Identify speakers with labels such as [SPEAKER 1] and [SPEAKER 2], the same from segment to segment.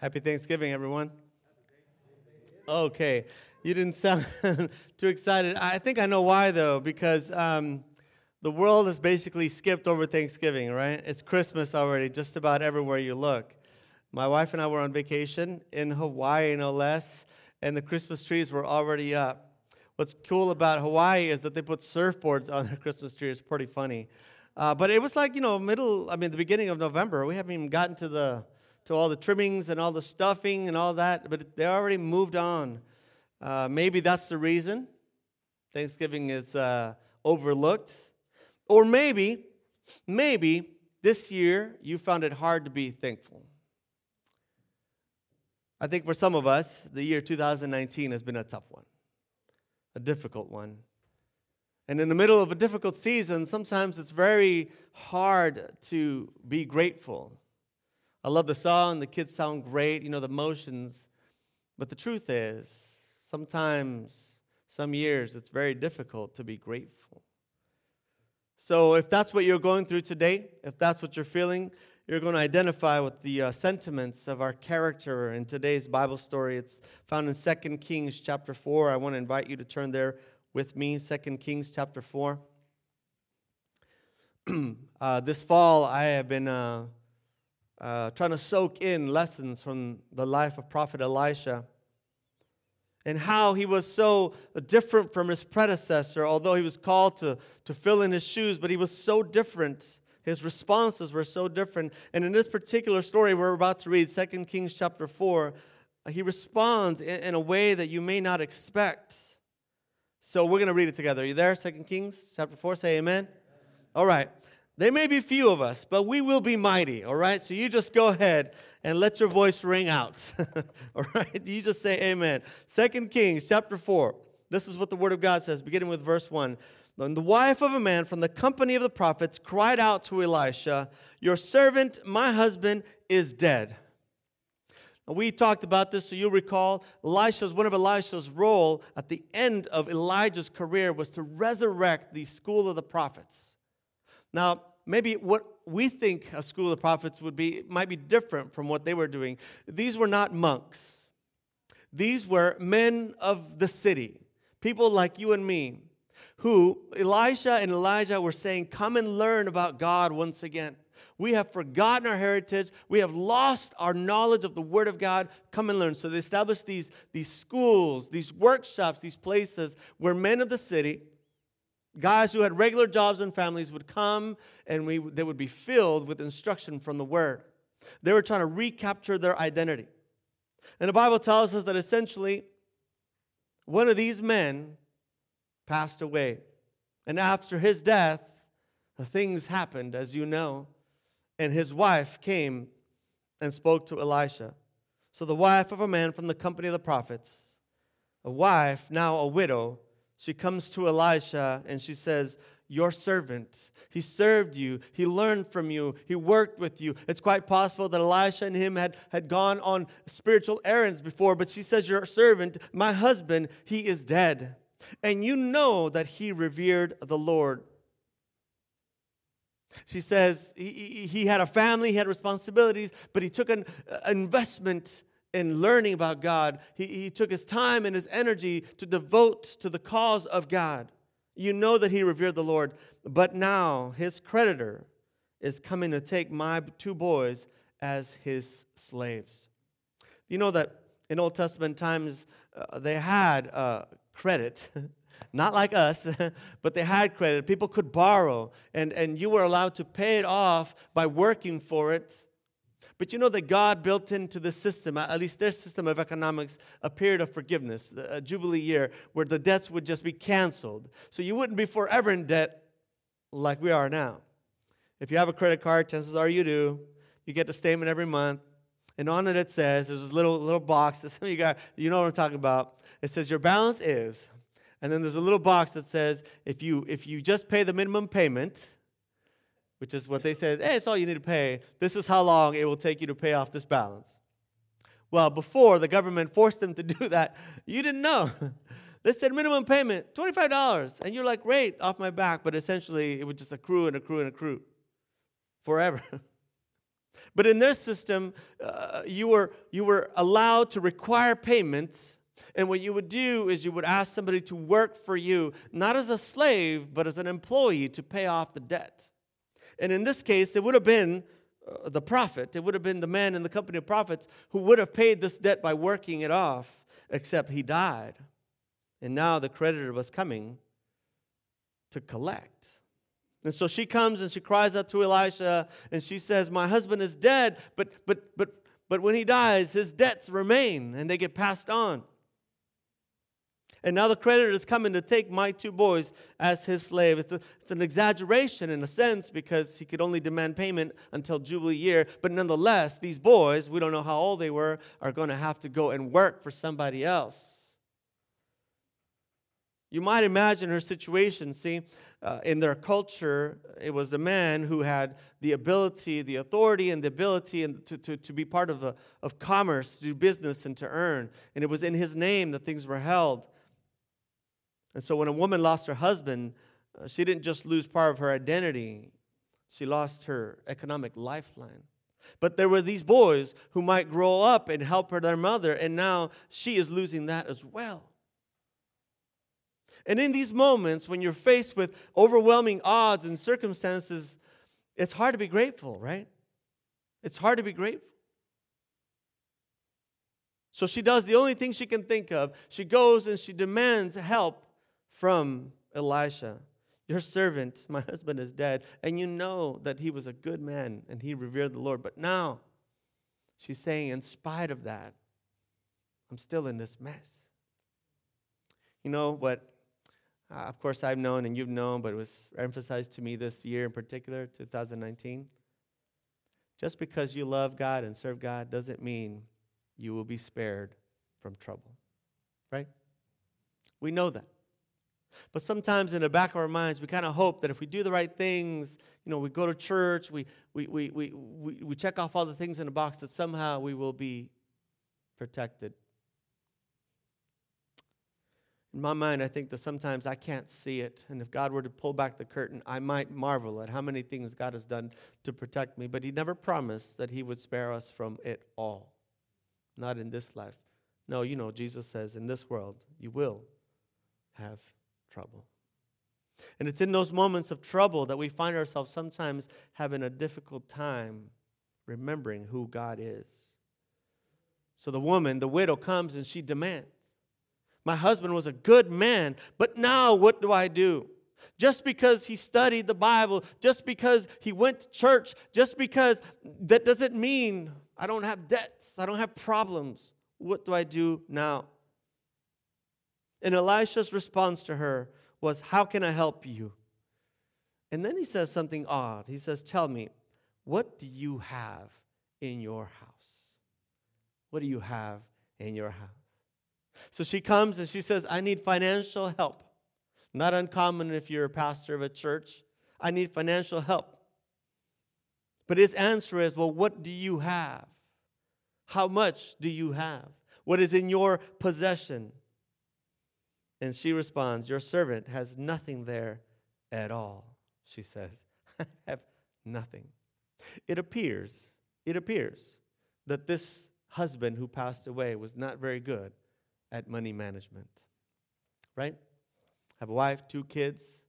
[SPEAKER 1] Happy Thanksgiving, everyone. Okay, you didn't sound too excited. I think I know why, though, because um, the world has basically skipped over Thanksgiving, right? It's Christmas already, just about everywhere you look. My wife and I were on vacation in Hawaii, no less, and the Christmas trees were already up. What's cool about Hawaii is that they put surfboards on their Christmas tree. It's pretty funny. Uh, but it was like, you know, middle, I mean, the beginning of November. We haven't even gotten to the to all the trimmings and all the stuffing and all that, but they already moved on. Uh, maybe that's the reason Thanksgiving is uh, overlooked. Or maybe, maybe this year you found it hard to be thankful. I think for some of us, the year 2019 has been a tough one, a difficult one. And in the middle of a difficult season, sometimes it's very hard to be grateful. I love the song, the kids sound great, you know, the motions. But the truth is, sometimes, some years, it's very difficult to be grateful. So if that's what you're going through today, if that's what you're feeling, you're going to identify with the uh, sentiments of our character in today's Bible story. It's found in 2 Kings chapter 4. I want to invite you to turn there with me, 2 Kings chapter 4. uh, this fall, I have been uh, uh, trying to soak in lessons from the life of Prophet Elisha and how he was so different from his predecessor, although he was called to, to fill in his shoes, but he was so different. His responses were so different. And in this particular story we're about to read, 2 Kings chapter 4, he responds in, in a way that you may not expect. So we're going to read it together. Are you there? 2 Kings chapter 4, say amen. amen. All right. There may be few of us, but we will be mighty, all right? So you just go ahead and let your voice ring out, all right? You just say amen. Second Kings chapter 4. This is what the word of God says, beginning with verse 1. Then the wife of a man from the company of the prophets cried out to Elisha, Your servant, my husband, is dead. We talked about this, so you'll recall Elisha's one of Elisha's role at the end of Elijah's career was to resurrect the school of the prophets. Now, maybe what we think a school of prophets would be might be different from what they were doing. These were not monks. These were men of the city, people like you and me, who Elisha and Elijah were saying, Come and learn about God once again. We have forgotten our heritage. We have lost our knowledge of the Word of God. Come and learn. So they established these, these schools, these workshops, these places where men of the city, Guys who had regular jobs and families would come and we, they would be filled with instruction from the Word. They were trying to recapture their identity. And the Bible tells us that essentially one of these men passed away. And after his death, things happened, as you know. And his wife came and spoke to Elisha. So the wife of a man from the company of the prophets, a wife, now a widow, she comes to Elisha and she says, Your servant, he served you, he learned from you, he worked with you. It's quite possible that Elisha and him had, had gone on spiritual errands before, but she says, Your servant, my husband, he is dead. And you know that he revered the Lord. She says he, he had a family, he had responsibilities, but he took an uh, investment in learning about God, he, he took his time and his energy to devote to the cause of God. You know that he revered the Lord, but now his creditor is coming to take my two boys as his slaves. You know that in Old Testament times, uh, they had uh, credit. Not like us, but they had credit. People could borrow, and, and you were allowed to pay it off by working for it but you know that God built into the system, at least their system of economics, a period of forgiveness, a Jubilee year, where the debts would just be canceled. So you wouldn't be forever in debt like we are now. If you have a credit card, chances are you do. You get the statement every month. And on it it says, there's this little little box that some of you got, you know what I'm talking about. It says your balance is, and then there's a little box that says if you if you just pay the minimum payment, which is what they said, hey, it's all you need to pay. This is how long it will take you to pay off this balance. Well, before the government forced them to do that, you didn't know. they said minimum payment, $25. And you're like, great, off my back. But essentially, it would just accrue and accrue and accrue forever. But in their system, uh, you, were, you were allowed to require payments. And what you would do is you would ask somebody to work for you, not as a slave, but as an employee to pay off the debt. And in this case, it would have been uh, the prophet, it would have been the man in the company of prophets who would have paid this debt by working it off, except he died. And now the creditor was coming to collect. And so she comes and she cries out to Elisha and she says, My husband is dead, but but but but when he dies, his debts remain and they get passed on. And now the creditor is coming to take my two boys as his slave. It's, a, it's an exaggeration in a sense because he could only demand payment until Jubilee year. But nonetheless, these boys, we don't know how old they were, are going to have to go and work for somebody else. You might imagine her situation. See, uh, in their culture, it was the man who had the ability, the authority, and the ability and to, to, to be part of, a, of commerce, to do business, and to earn. And it was in his name that things were held. And so when a woman lost her husband, uh, she didn't just lose part of her identity, she lost her economic lifeline. But there were these boys who might grow up and help her, their mother, and now she is losing that as well. And in these moments, when you're faced with overwhelming odds and circumstances, it's hard to be grateful, right? It's hard to be grateful. So she does the only thing she can think of. She goes and she demands help from Elisha. Your servant, my husband, is dead. And you know that he was a good man and he revered the Lord. But now, she's saying, in spite of that, I'm still in this mess. You know what uh, of course, I've known and you've known, but it was emphasized to me this year in particular, 2019. Just because you love God and serve God doesn't mean you will be spared from trouble, right? We know that. But sometimes in the back of our minds, we kind of hope that if we do the right things, you know, we go to church, we, we, we, we, we, we check off all the things in the box, that somehow we will be protected in my mind, I think that sometimes I can't see it. And if God were to pull back the curtain, I might marvel at how many things God has done to protect me. But He never promised that He would spare us from it all. Not in this life. No, you know, Jesus says, in this world, you will have trouble. And it's in those moments of trouble that we find ourselves sometimes having a difficult time remembering who God is. So the woman, the widow, comes and she demands. My husband was a good man, but now what do I do? Just because he studied the Bible, just because he went to church, just because that doesn't mean I don't have debts, I don't have problems. What do I do now? And Elisha's response to her was, How can I help you? And then he says something odd. He says, Tell me, what do you have in your house? What do you have in your house? So she comes and she says, I need financial help. Not uncommon if you're a pastor of a church. I need financial help. But his answer is, Well, what do you have? How much do you have? What is in your possession? And she responds, Your servant has nothing there at all. She says, I have nothing. It appears, it appears that this husband who passed away was not very good at money management. Right? Have a wife, two kids,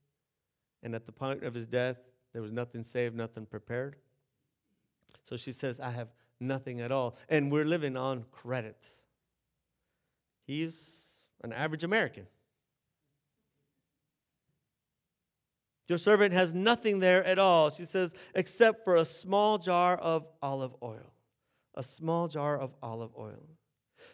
[SPEAKER 1] and at the point of his death, there was nothing saved, nothing prepared. So she says, I have nothing at all. And we're living on credit. He's an average American. Your servant has nothing there at all, she says, except for a small jar of olive oil. A small jar of olive oil.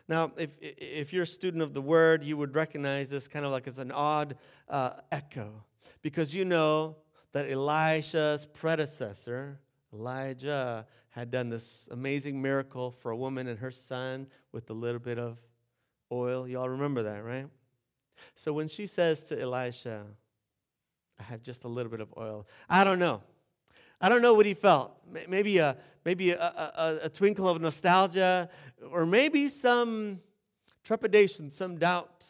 [SPEAKER 1] Now, if, if you're a student of the word, you would recognize this kind of like as an odd uh, echo because you know that Elisha's predecessor, Elijah, had done this amazing miracle for a woman and her son with a little bit of oil. Y'all remember that, right? So when she says to Elisha, I have just a little bit of oil, I don't know. I don't know what he felt. Maybe a, maybe a, a, a twinkle of nostalgia, or maybe some trepidation, some doubt.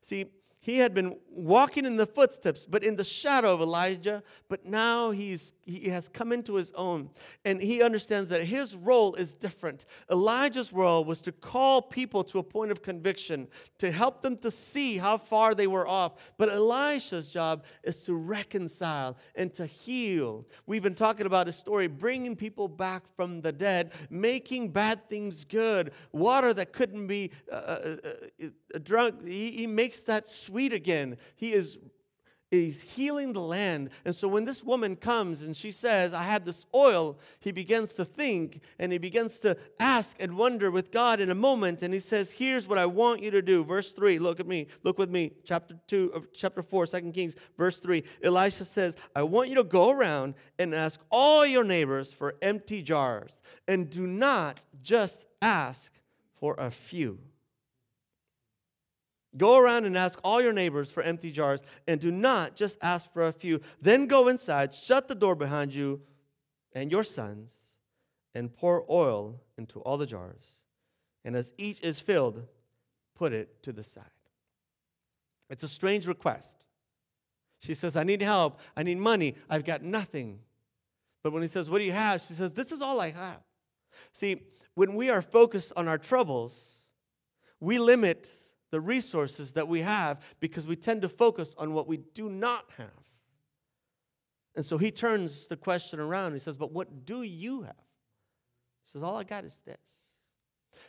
[SPEAKER 1] See, he had been walking in the footsteps, but in the shadow of Elijah. But now he's, he has come into his own. And he understands that his role is different. Elijah's role was to call people to a point of conviction, to help them to see how far they were off. But Elisha's job is to reconcile and to heal. We've been talking about a story bringing people back from the dead, making bad things good, water that couldn't be uh, uh, uh, drunk. He, he makes that sweet again. He is He's healing the land. And so when this woman comes and she says, I have this oil, he begins to think and he begins to ask and wonder with God in a moment. And he says, Here's what I want you to do. Verse 3, look at me, look with me, chapter 2, uh, chapter 4, 2 Kings, verse 3. Elisha says, I want you to go around and ask all your neighbors for empty jars, and do not just ask for a few. Go around and ask all your neighbors for empty jars, and do not just ask for a few. Then go inside, shut the door behind you and your sons, and pour oil into all the jars. And as each is filled, put it to the side. It's a strange request. She says, I need help. I need money. I've got nothing. But when he says, What do you have? She says, This is all I have. See, when we are focused on our troubles, we limit the resources that we have because we tend to focus on what we do not have. And so he turns the question around. He says, But what do you have? He says, All I got is this.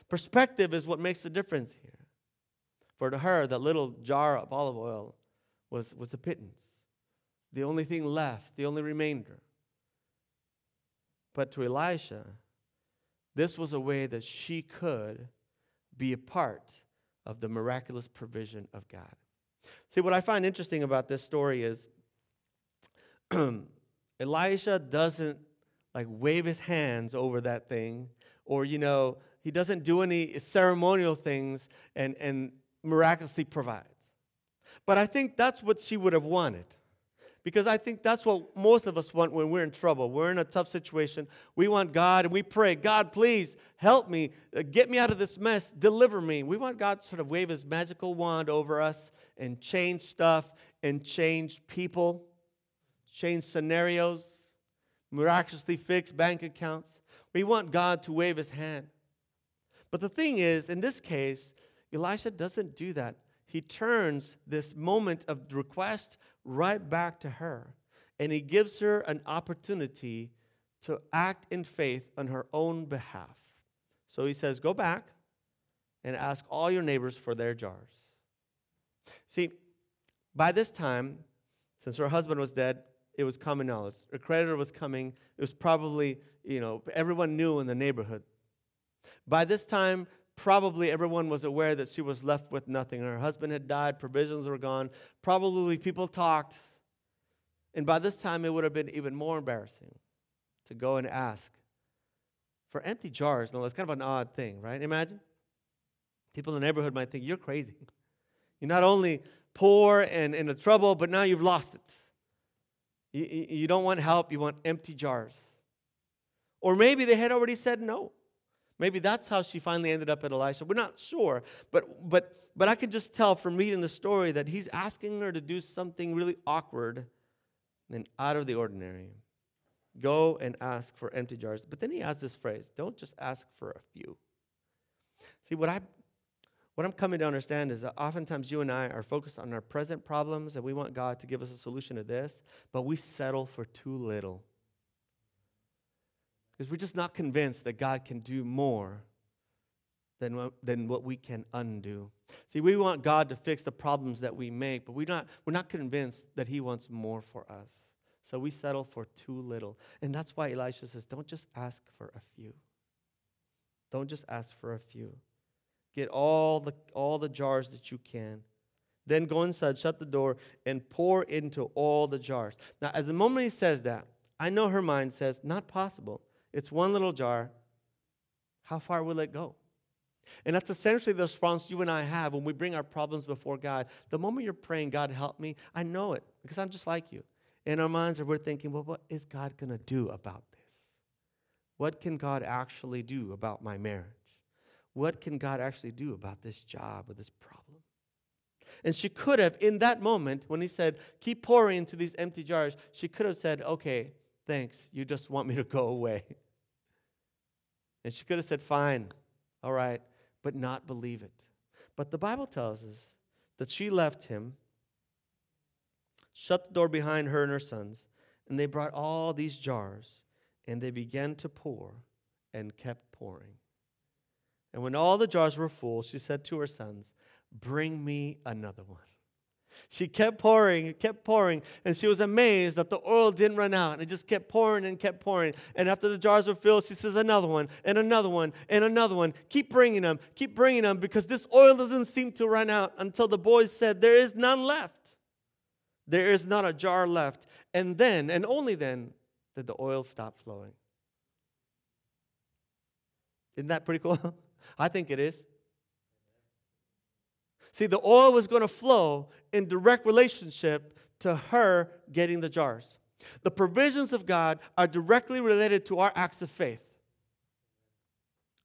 [SPEAKER 1] Perspective is what makes the difference here. For to her, that little jar of olive oil was, was a pittance, the only thing left, the only remainder. But to Elisha, this was a way that she could be a part of the miraculous provision of God. See, what I find interesting about this story is Elisha doesn't like wave his hands over that thing, or, you know, he doesn't do any ceremonial things and, and miraculously provides. But I think that's what she would have wanted. Because I think that's what most of us want when we're in trouble. We're in a tough situation. We want God and we pray, God, please help me, uh, get me out of this mess, deliver me. We want God to sort of wave his magical wand over us and change stuff and change people, change scenarios, miraculously fix bank accounts. We want God to wave his hand. But the thing is, in this case, Elisha doesn't do that. He turns this moment of request right back to her. And he gives her an opportunity to act in faith on her own behalf. So he says, Go back and ask all your neighbors for their jars. See, by this time, since her husband was dead, it was common knowledge. Her creditor was coming. It was probably, you know, everyone knew in the neighborhood. By this time, Probably everyone was aware that she was left with nothing. Her husband had died, provisions were gone. Probably people talked. And by this time, it would have been even more embarrassing to go and ask for empty jars. No, that's kind of an odd thing, right? Imagine. People in the neighborhood might think you're crazy. You're not only poor and in trouble, but now you've lost it. You, you don't want help, you want empty jars. Or maybe they had already said no. Maybe that's how she finally ended up at Elisha. We're not sure. But, but, but I can just tell from reading the story that he's asking her to do something really awkward and out of the ordinary. Go and ask for empty jars. But then he adds this phrase don't just ask for a few. See, what, I, what I'm coming to understand is that oftentimes you and I are focused on our present problems and we want God to give us a solution to this, but we settle for too little because we're just not convinced that God can do more than what, than what we can undo. See, we want God to fix the problems that we make, but we're not, we're not convinced that He wants more for us. So we settle for too little. And that's why Elisha says, don't just ask for a few. Don't just ask for a few. Get all the, all the jars that you can. Then go inside, shut the door, and pour into all the jars. Now, as the moment he says that, I know her mind says, not possible. It's one little jar. How far will it go? And that's essentially the response you and I have when we bring our problems before God. The moment you're praying, God, help me, I know it because I'm just like you. In our minds, we're thinking, well, what is God going to do about this? What can God actually do about my marriage? What can God actually do about this job or this problem? And she could have, in that moment, when he said, Keep pouring into these empty jars, she could have said, Okay, thanks. You just want me to go away. And she could have said, Fine, all right, but not believe it. But the Bible tells us that she left him, shut the door behind her and her sons, and they brought all these jars, and they began to pour and kept pouring. And when all the jars were full, she said to her sons, Bring me another one. She kept pouring, kept pouring, and she was amazed that the oil didn't run out. And it just kept pouring and kept pouring. And after the jars were filled, she says, Another one, and another one, and another one. Keep bringing them, keep bringing them, because this oil doesn't seem to run out until the boys said, There is none left. There is not a jar left. And then, and only then, did the oil stop flowing. Isn't that pretty cool? I think it is. See, the oil was going to flow in direct relationship to her getting the jars. The provisions of God are directly related to our acts of faith.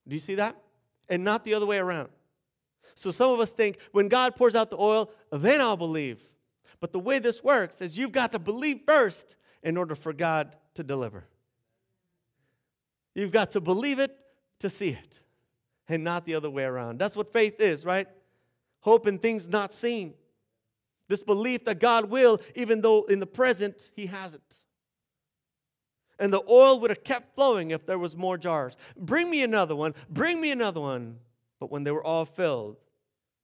[SPEAKER 1] Do you see that? And not the other way around. So some of us think when God pours out the oil, then I'll believe. But the way this works is you've got to believe first in order for God to deliver. You've got to believe it to see it, and not the other way around. That's what faith is, right? Hope in things not seen. This belief that God will, even though in the present He hasn't. And the oil would have kept flowing if there was more jars. Bring me another one, bring me another one. But when they were all filled,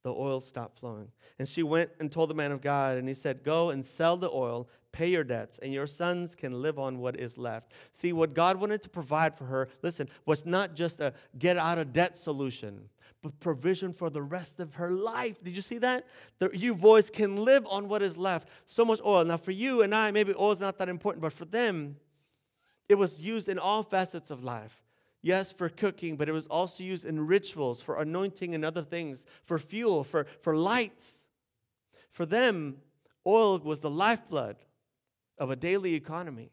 [SPEAKER 1] the oil stopped flowing. And she went and told the man of God, and he said, Go and sell the oil, pay your debts, and your sons can live on what is left. See, what God wanted to provide for her, listen, was not just a get out of debt solution provision for the rest of her life. Did you see that? The, you boys can live on what is left. So much oil. Now, for you and I, maybe oil is not that important, but for them, it was used in all facets of life. Yes, for cooking, but it was also used in rituals, for anointing and other things, for fuel, for, for lights. For them, oil was the lifeblood of a daily economy.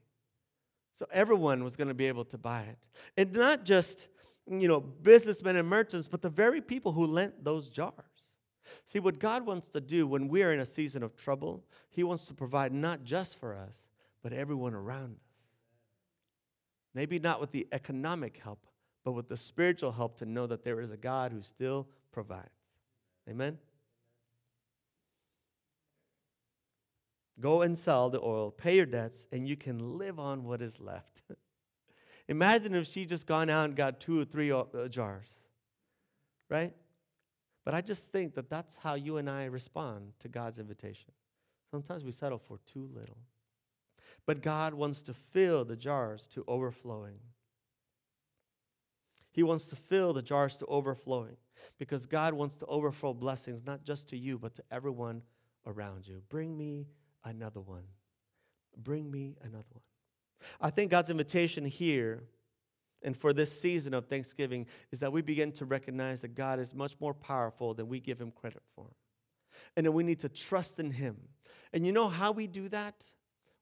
[SPEAKER 1] So everyone was going to be able to buy it. And not just you know, businessmen and merchants, but the very people who lent those jars. See, what God wants to do when we're in a season of trouble, He wants to provide not just for us, but everyone around us. Maybe not with the economic help, but with the spiritual help to know that there is a God who still provides. Amen? Go and sell the oil, pay your debts, and you can live on what is left. Imagine if she just gone out and got two or three uh, jars, right? But I just think that that's how you and I respond to God's invitation. Sometimes we settle for too little. But God wants to fill the jars to overflowing. He wants to fill the jars to overflowing because God wants to overflow blessings, not just to you, but to everyone around you. Bring me another one. Bring me another one. I think God's invitation here and for this season of Thanksgiving is that we begin to recognize that God is much more powerful than we give him credit for. And that we need to trust in him. And you know how we do that?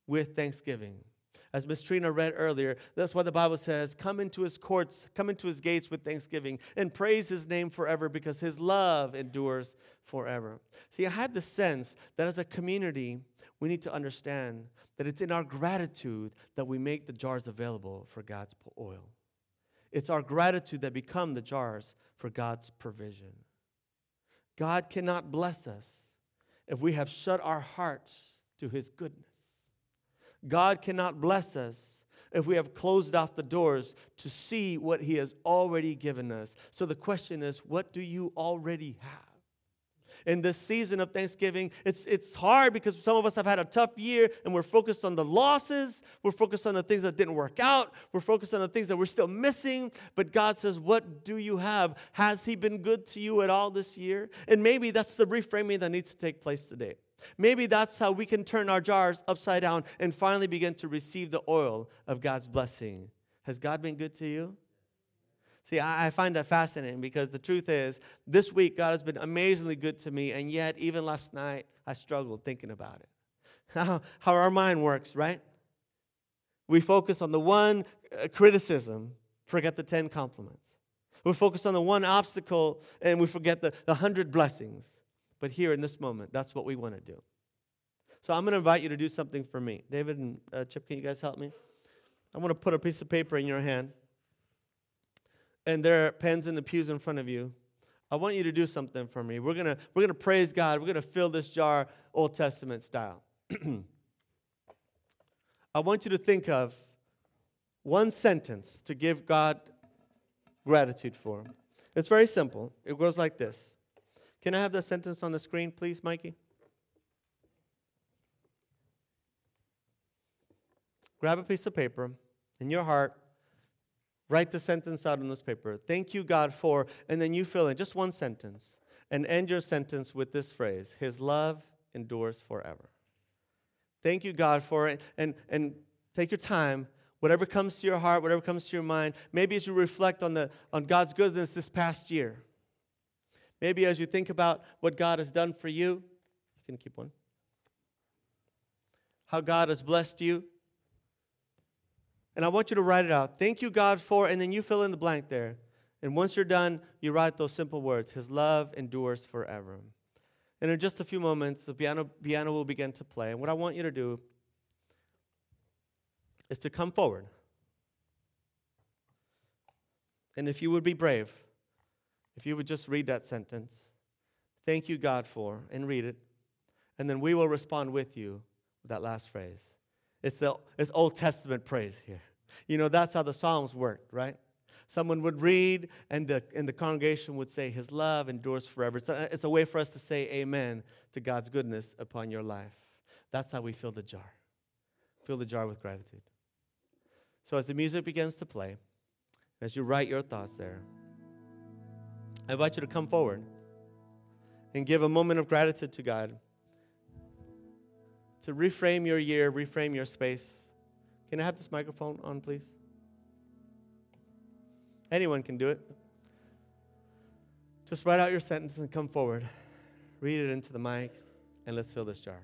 [SPEAKER 1] With thanksgiving. As Miss Trina read earlier, that's why the Bible says, Come into his courts, come into his gates with thanksgiving, and praise his name forever because his love endures forever. See, I have the sense that as a community, we need to understand that it's in our gratitude that we make the jars available for God's oil. It's our gratitude that become the jars for God's provision. God cannot bless us if we have shut our hearts to his goodness. God cannot bless us if we have closed off the doors to see what he has already given us. So the question is, what do you already have? in this season of Thanksgiving. It's, it's hard because some of us have had a tough year and we're focused on the losses. We're focused on the things that didn't work out. We're focused on the things that we're still missing. But God says, What do you have? Has He been good to you at all this year? And maybe that's the reframing that needs to take place today. Maybe that's how we can turn our jars upside down and finally begin to receive the oil of God's blessing. Has God been good to you? See, I find that fascinating because the truth is, this week God has been amazingly good to me, and yet, even last night, I struggled thinking about it. How, our mind works, right? We focus on the one uh, criticism, forget the 10 compliments. We focus on the one obstacle, and we forget the, the hundred blessings. But here in this moment, that's what we want to do. So I'm going to invite you to do something for me. David and uh, Chip, can you guys help me? I want to put a piece of paper in your hand. And there are pens in the pews in front of you. I want you to do something for me. We're going to we're going to praise God. We're going to fill this jar Old Testament style. I want you to think of one sentence to give God gratitude for. It's very simple. It goes like this. Can I have the sentence on the screen, please, Mikey? Grab a piece of paper in your heart. Write the sentence out on this paper. Thank you, God, for, and then you fill in just one sentence and end your sentence with this phrase His love endures forever. Thank you, God, for it. And, and take your time. Whatever comes to your heart, whatever comes to your mind, maybe as you reflect on, the, on God's goodness this past year, maybe as you think about what God has done for you, you can keep one. How God has blessed you. And I want you to write it out. Thank you, God, for, and then you fill in the blank there. And once you're done, you write those simple words His love endures forever. And in just a few moments, the piano, piano will begin to play. And what I want you to do is to come forward. And if you would be brave, if you would just read that sentence, thank you, God, for, and read it. And then we will respond with you with that last phrase. It's, the, it's Old Testament praise here. You know, that's how the Psalms worked, right? Someone would read, and the, and the congregation would say, His love endures forever. It's a, it's a way for us to say amen to God's goodness upon your life. That's how we fill the jar. Fill the jar with gratitude. So as the music begins to play, as you write your thoughts there, I invite you to come forward and give a moment of gratitude to God. To reframe your year, reframe your space. Can I have this microphone on, please? Anyone can do it. Just write out your sentence and come forward. Read it into the mic, and let's fill this jar.